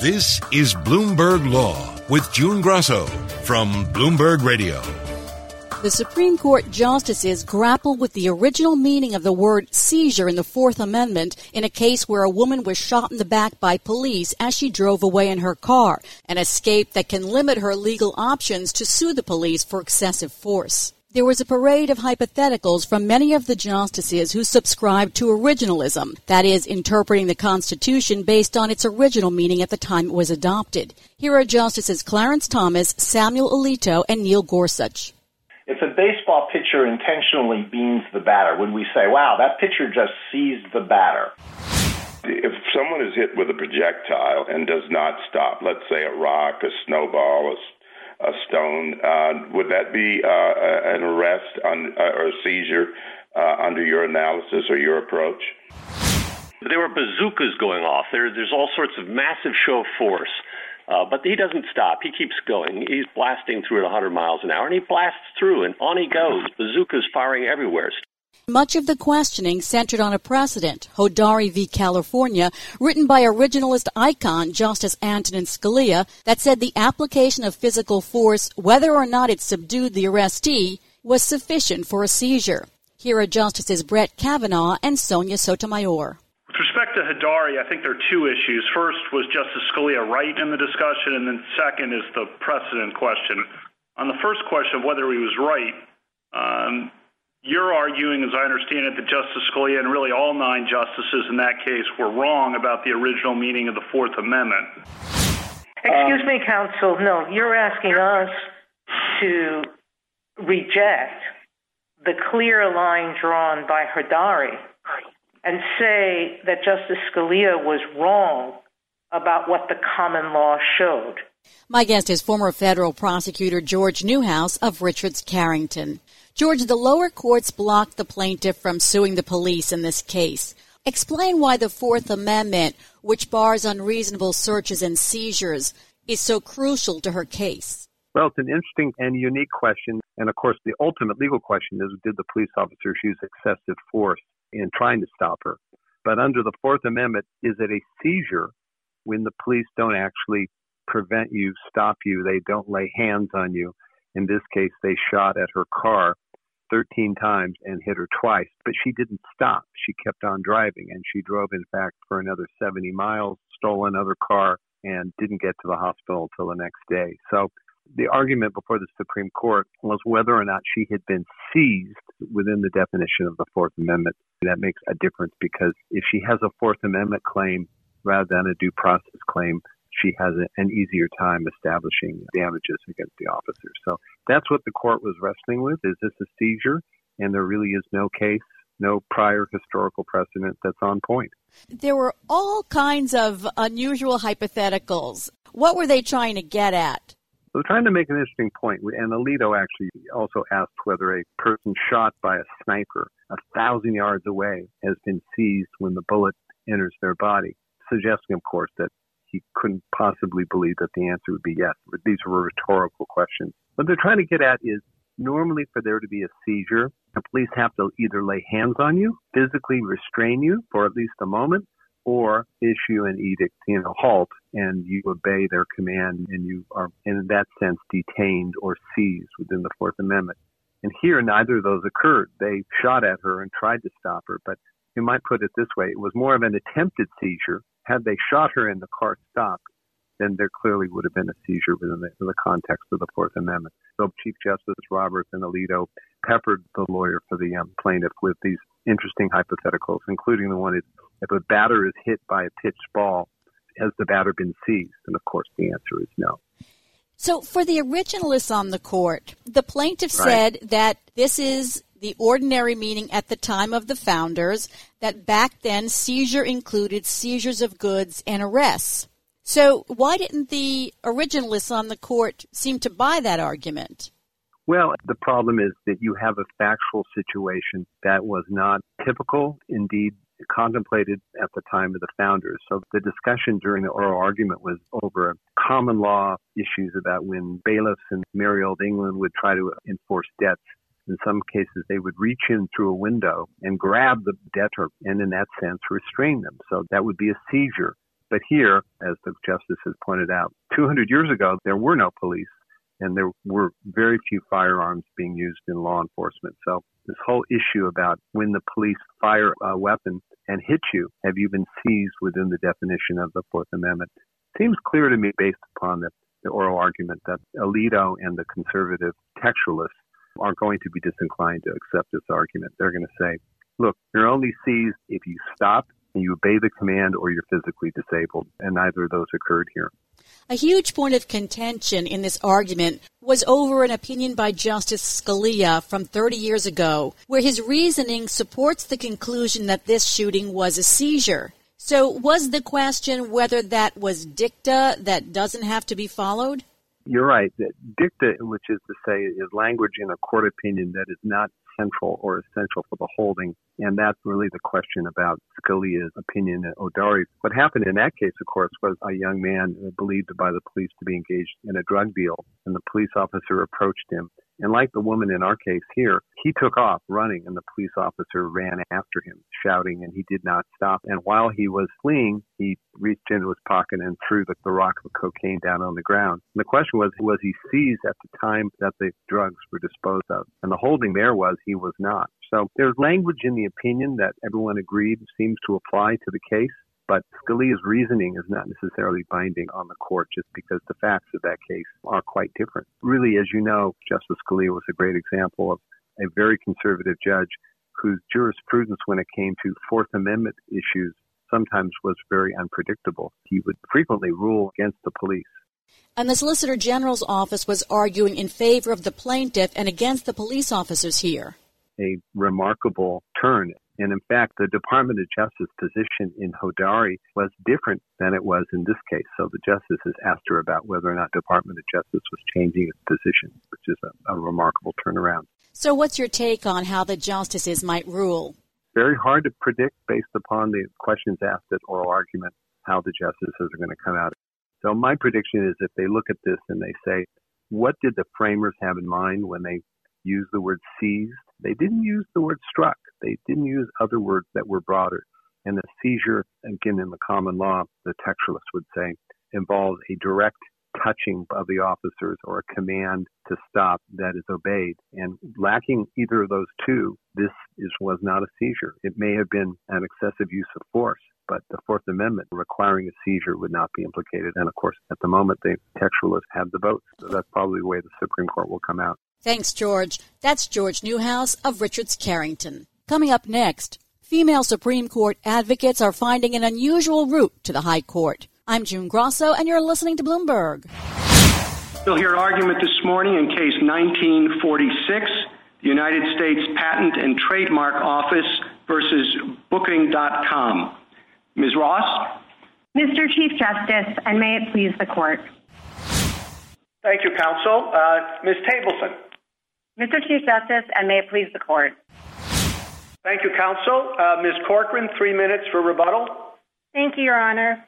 This is Bloomberg Law with June Grasso from Bloomberg Radio. The Supreme Court justices grapple with the original meaning of the word seizure in the Fourth Amendment in a case where a woman was shot in the back by police as she drove away in her car, an escape that can limit her legal options to sue the police for excessive force. There was a parade of hypotheticals from many of the justices who subscribed to originalism, that is, interpreting the Constitution based on its original meaning at the time it was adopted. Here are Justices Clarence Thomas, Samuel Alito, and Neil Gorsuch. If a baseball pitcher intentionally beans the batter, would we say, wow, that pitcher just seized the batter? If someone is hit with a projectile and does not stop, let's say a rock, a snowball, a, a stone, uh, would that be uh, an arrest on, uh, or a seizure under your analysis or your approach? There were bazookas going off. There, there's all sorts of massive show of force. Uh, but he doesn't stop. He keeps going. He's blasting through at 100 miles an hour, and he blasts through, and on he goes. Bazookas firing everywhere. Much of the questioning centered on a precedent, Hodari v. California, written by originalist icon Justice Antonin Scalia, that said the application of physical force, whether or not it subdued the arrestee, was sufficient for a seizure. Here are Justices Brett Kavanaugh and Sonia Sotomayor With respect to Hodari, I think there are two issues. First, was Justice Scalia right in the discussion? And then second is the precedent question. On the first question of whether he was right, um, you're arguing, as I understand it, that Justice Scalia and really all nine justices in that case were wrong about the original meaning of the Fourth Amendment. Excuse um, me, counsel. No, you're asking us to reject the clear line drawn by Hodari and say that Justice Scalia was wrong about what the common law showed. My guest is former federal prosecutor George Newhouse of Richards Carrington. George, the lower courts blocked the plaintiff from suing the police in this case. Explain why the Fourth Amendment, which bars unreasonable searches and seizures, is so crucial to her case. Well, it's an interesting and unique question. And of course, the ultimate legal question is did the police officers use excessive force? in trying to stop her. But under the Fourth Amendment, is it a seizure when the police don't actually prevent you, stop you, they don't lay hands on you? In this case, they shot at her car 13 times and hit her twice, but she didn't stop. She kept on driving and she drove, in fact, for another 70 miles, stole another car, and didn't get to the hospital until the next day. So the argument before the Supreme Court was whether or not she had been seized within the definition of the Fourth Amendment. That makes a difference because if she has a Fourth Amendment claim rather than a due process claim, she has an easier time establishing damages against the officer. So that's what the court was wrestling with. Is this a seizure? And there really is no case, no prior historical precedent that's on point. There were all kinds of unusual hypotheticals. What were they trying to get at? So trying to make an interesting point, and Alito actually also asked whether a person shot by a sniper a thousand yards away has been seized when the bullet enters their body, suggesting, of course, that he couldn't possibly believe that the answer would be yes. These were rhetorical questions. What they're trying to get at is normally for there to be a seizure, the police have to either lay hands on you, physically restrain you for at least a moment, or issue an edict, you know, halt, and you obey their command, and you are, in that sense, detained or seized within the Fourth Amendment. And here, neither of those occurred. They shot at her and tried to stop her, but you might put it this way: it was more of an attempted seizure. Had they shot her and the car stopped, then there clearly would have been a seizure within the, the, context of the Fourth Amendment. So Chief Justice Roberts and Alito peppered the lawyer for the um, plaintiff with these interesting hypotheticals, including the one is if a batter is hit by a pitched ball, has the batter been seized? And of course, the answer is no. So, for the originalists on the court, the plaintiff right. said that this is the ordinary meaning at the time of the founders, that back then seizure included seizures of goods and arrests. So, why didn't the originalists on the court seem to buy that argument? Well, the problem is that you have a factual situation that was not typical, indeed contemplated at the time of the founders. So the discussion during the oral argument was over common law issues about when bailiffs in merry old England would try to enforce debts. In some cases, they would reach in through a window and grab the debtor and, in that sense, restrain them. So that would be a seizure. But here, as the justice has pointed out, 200 years ago, there were no police and there were very few firearms being used in law enforcement. So this whole issue about when the police fire a weapon and hit you, have you been seized within the definition of the Fourth Amendment? Seems clear to me based upon the, the oral argument that Alito and the conservative textualists are going to be disinclined to accept this argument. They're going to say, look, you're only seized if you stop and you obey the command or you're physically disabled. And neither of those occurred here. A huge point of contention in this argument was over an opinion by Justice Scalia from 30 years ago, where his reasoning supports the conclusion that this shooting was a seizure. So, was the question whether that was dicta that doesn't have to be followed? You're right. Dicta, which is to say, is language in a court opinion that is not central or essential for the holding. And that's really the question about Scalia's opinion at Hodari. What happened in that case, of course, was a young man believed by the police to be engaged in a drug deal, and the police officer approached him and like the woman in our case here, he took off running and the police officer ran after him, shouting, and he did not stop. And while he was fleeing, he reached into his pocket and threw the, the rock of cocaine down on the ground. And the question was, was he seized at the time that the drugs were disposed of? And the holding there was he was not. So there's language in the opinion that everyone agreed seems to apply to the case. But Scalia's reasoning is not necessarily binding on the court just because the facts of that case are quite different. Really, as you know, Justice Scalia was a great example of a very conservative judge whose jurisprudence when it came to Fourth Amendment issues sometimes was very unpredictable. He would frequently rule against the police. And the Solicitor General's office was arguing in favor of the plaintiff and against the police officers here. A remarkable turn and in fact, the Department of Justice position in Hodari was different than it was in this case. So the justices asked her about whether or not Department of Justice was changing its position, which is a, a remarkable turnaround. So what's your take on how the justices might rule? Very hard to predict based upon the questions asked at oral argument how the justices are going to come out. So my prediction is if they look at this and they say, what did the framers have in mind when they used the word seized? They didn't use the word struck. They didn't use other words that were broader. And the seizure, again, in the common law, the textualists would say, involves a direct touching of the officers or a command to stop that is obeyed. And lacking either of those two, this is, was not a seizure. It may have been an excessive use of force, but the Fourth Amendment requiring a seizure would not be implicated. And of course, at the moment, the textualists have the vote. So that's probably the way the Supreme Court will come out. Thanks, George. That's George Newhouse of Richards Carrington. Coming up next, female Supreme Court advocates are finding an unusual route to the High Court. I'm June Grasso, and you're listening to Bloomberg. You'll hear argument this morning in case 1946, the United States Patent and Trademark Office versus Booking.com. Ms. Ross? Mr. Chief Justice, and may it please the court. Thank you, counsel. Uh, Ms. Tableson. Mr. Chief Justice, and may it please the court. Thank you, counsel. Uh, Ms. Corcoran, three minutes for rebuttal. Thank you, Your Honor.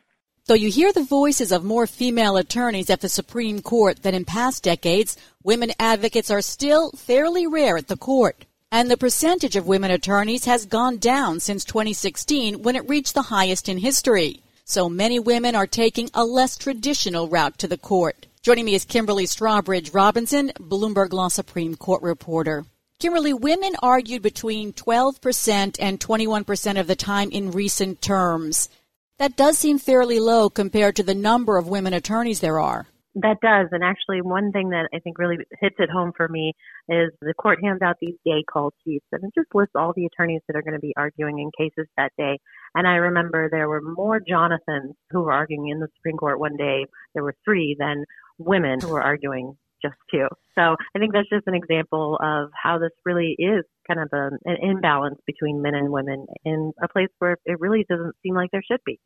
Though you hear the voices of more female attorneys at the Supreme Court than in past decades, women advocates are still fairly rare at the court. And the percentage of women attorneys has gone down since 2016 when it reached the highest in history. So many women are taking a less traditional route to the court. Joining me is Kimberly Strawbridge Robinson, Bloomberg Law Supreme Court reporter. Kimberly, women argued between 12% and 21% of the time in recent terms. That does seem fairly low compared to the number of women attorneys there are. That does. And actually, one thing that I think really hits it home for me is the court hands out these day call sheets and it just lists all the attorneys that are going to be arguing in cases that day. And I remember there were more Jonathans who were arguing in the Supreme Court one day. There were three than women who are arguing just two. So I think that's just an example of how this really is kind of a, an imbalance between men and women in a place where it really doesn't seem like there should be.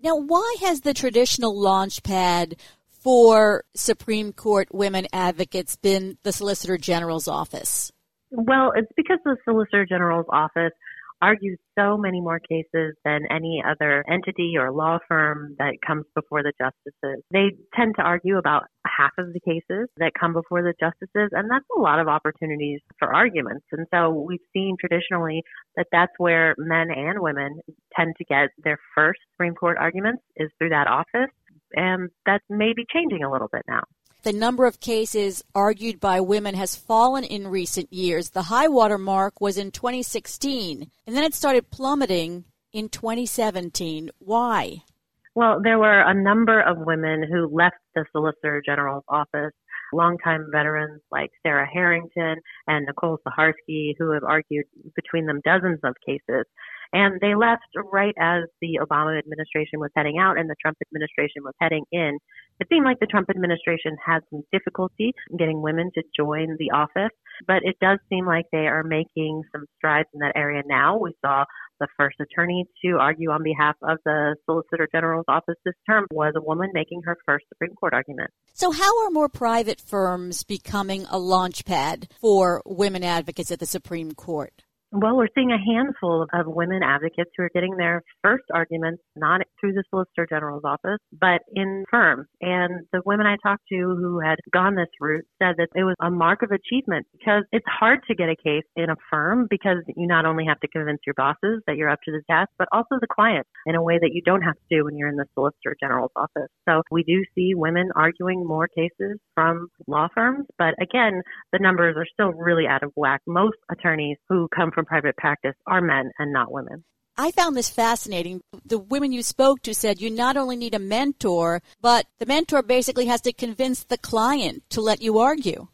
Now, why has the traditional launch pad for Supreme Court women advocates been the Solicitor General's office? Well, it's because the Solicitor General's office argues so many more cases than any other entity or law firm that comes before the justices. They tend to argue about half of the cases that come before the justices, and that's a lot of opportunities for arguments. And so we've seen traditionally that that's where men and women tend to get their first Supreme Court arguments is through that office, and that's maybe changing a little bit now the number of cases argued by women has fallen in recent years. The high water mark was in 2016, and then it started plummeting in 2017. Why? Well, there were a number of women who left the Solicitor General's office, longtime veterans like Sarah Harrington and Nicole Saharsky, who have argued between them dozens of cases. And they left right as the Obama administration was heading out and the Trump administration was heading in. It seemed like the Trump administration had some difficulty getting women to join the office, but it does seem like they are making some strides in that area now. We saw the first attorney to argue on behalf of the Solicitor General's office this term was a woman making her first Supreme Court argument. So, how are more private firms becoming a launchpad for women advocates at the Supreme Court? Well, we're seeing a handful of women advocates who are getting their first arguments not through the Solicitor General's office, but in firms. And the women I talked to who had gone this route said that it was a mark of achievement because it's hard to get a case in a firm because you not only have to convince your bosses that you're up to the task, but also the client in a way that you don't have to do when you're in the Solicitor General's office. So we do see women arguing more cases from law firms, but again, the numbers are still really out of whack. Most attorneys who come from private practice are men and not women. I found this fascinating. The women you spoke to said you not only need a mentor, but the mentor basically has to convince the client to let you argue.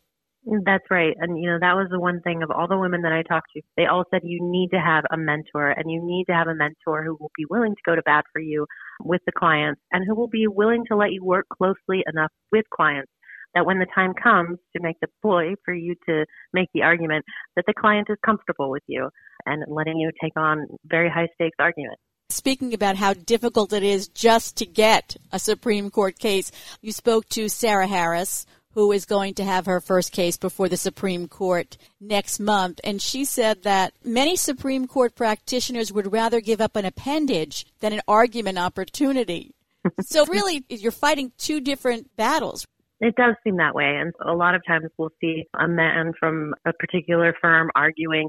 That's right. And, you know, that was the one thing of all the women that I talked to. They all said you need to have a mentor and you need to have a mentor who will be willing to go to bat for you with the clients and who will be willing to let you work closely enough with clients that when the time comes to make the ploy for you to make the argument, that the client is comfortable with you and letting you take on very high stakes arguments. Speaking about how difficult it is just to get a Supreme Court case, you spoke to Sarah Harris, who is going to have her first case before the Supreme Court next month. And she said that many Supreme Court practitioners would rather give up an appendage than an argument opportunity. so really, you're fighting two different battles. It does seem that way. And a lot of times we'll see a man from a particular firm arguing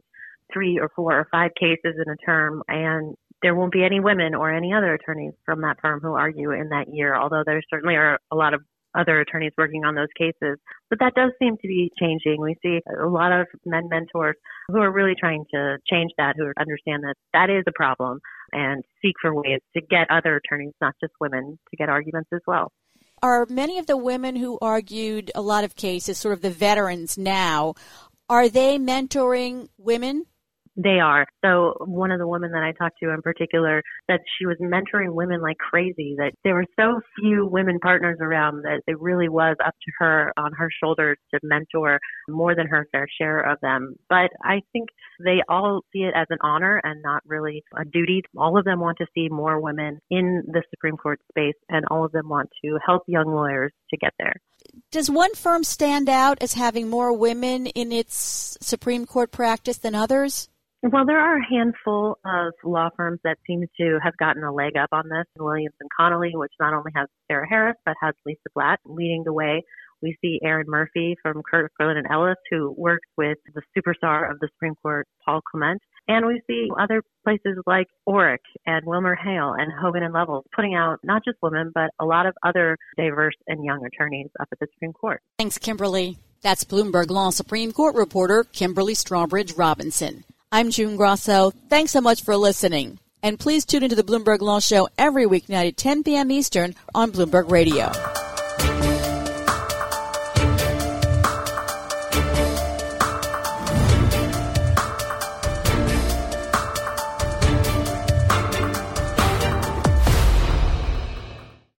three or four or five cases in a term and there won't be any women or any other attorneys from that firm who argue in that year, although there certainly are a lot of other attorneys working on those cases. But that does seem to be changing. We see a lot of men mentors who are really trying to change that, who understand that that is a problem and seek for ways to get other attorneys, not just women, to get arguments as well are many of the women who argued a lot of cases, sort of the veterans now, are they mentoring women? They are. So one of the women that I talked to in particular said she was mentoring women like crazy, that there were so few women partners around that it really was up to her on her shoulders to mentor more than her fair share of them. But I think they all see it as an honor and not really a duty. All of them want to see more women in the Supreme Court space and all of them want to help young lawyers to get there. Does one firm stand out as having more women in its Supreme Court practice than others? Well, there are a handful of law firms that seem to have gotten a leg up on this. Williams and Connolly, which not only has Sarah Harris but has Lisa Blatt leading the way. We see Erin Murphy from Kirkland and Ellis, who worked with the superstar of the Supreme Court, Paul Clement. And we see other places like Orrick and Wilmer Hale and Hogan and Lovells putting out not just women, but a lot of other diverse and young attorneys up at the Supreme Court. Thanks, Kimberly. That's Bloomberg Law Supreme Court reporter Kimberly Strawbridge Robinson. I'm June Grasso. Thanks so much for listening. And please tune into the Bloomberg Law Show every weeknight at 10 p.m. Eastern on Bloomberg Radio.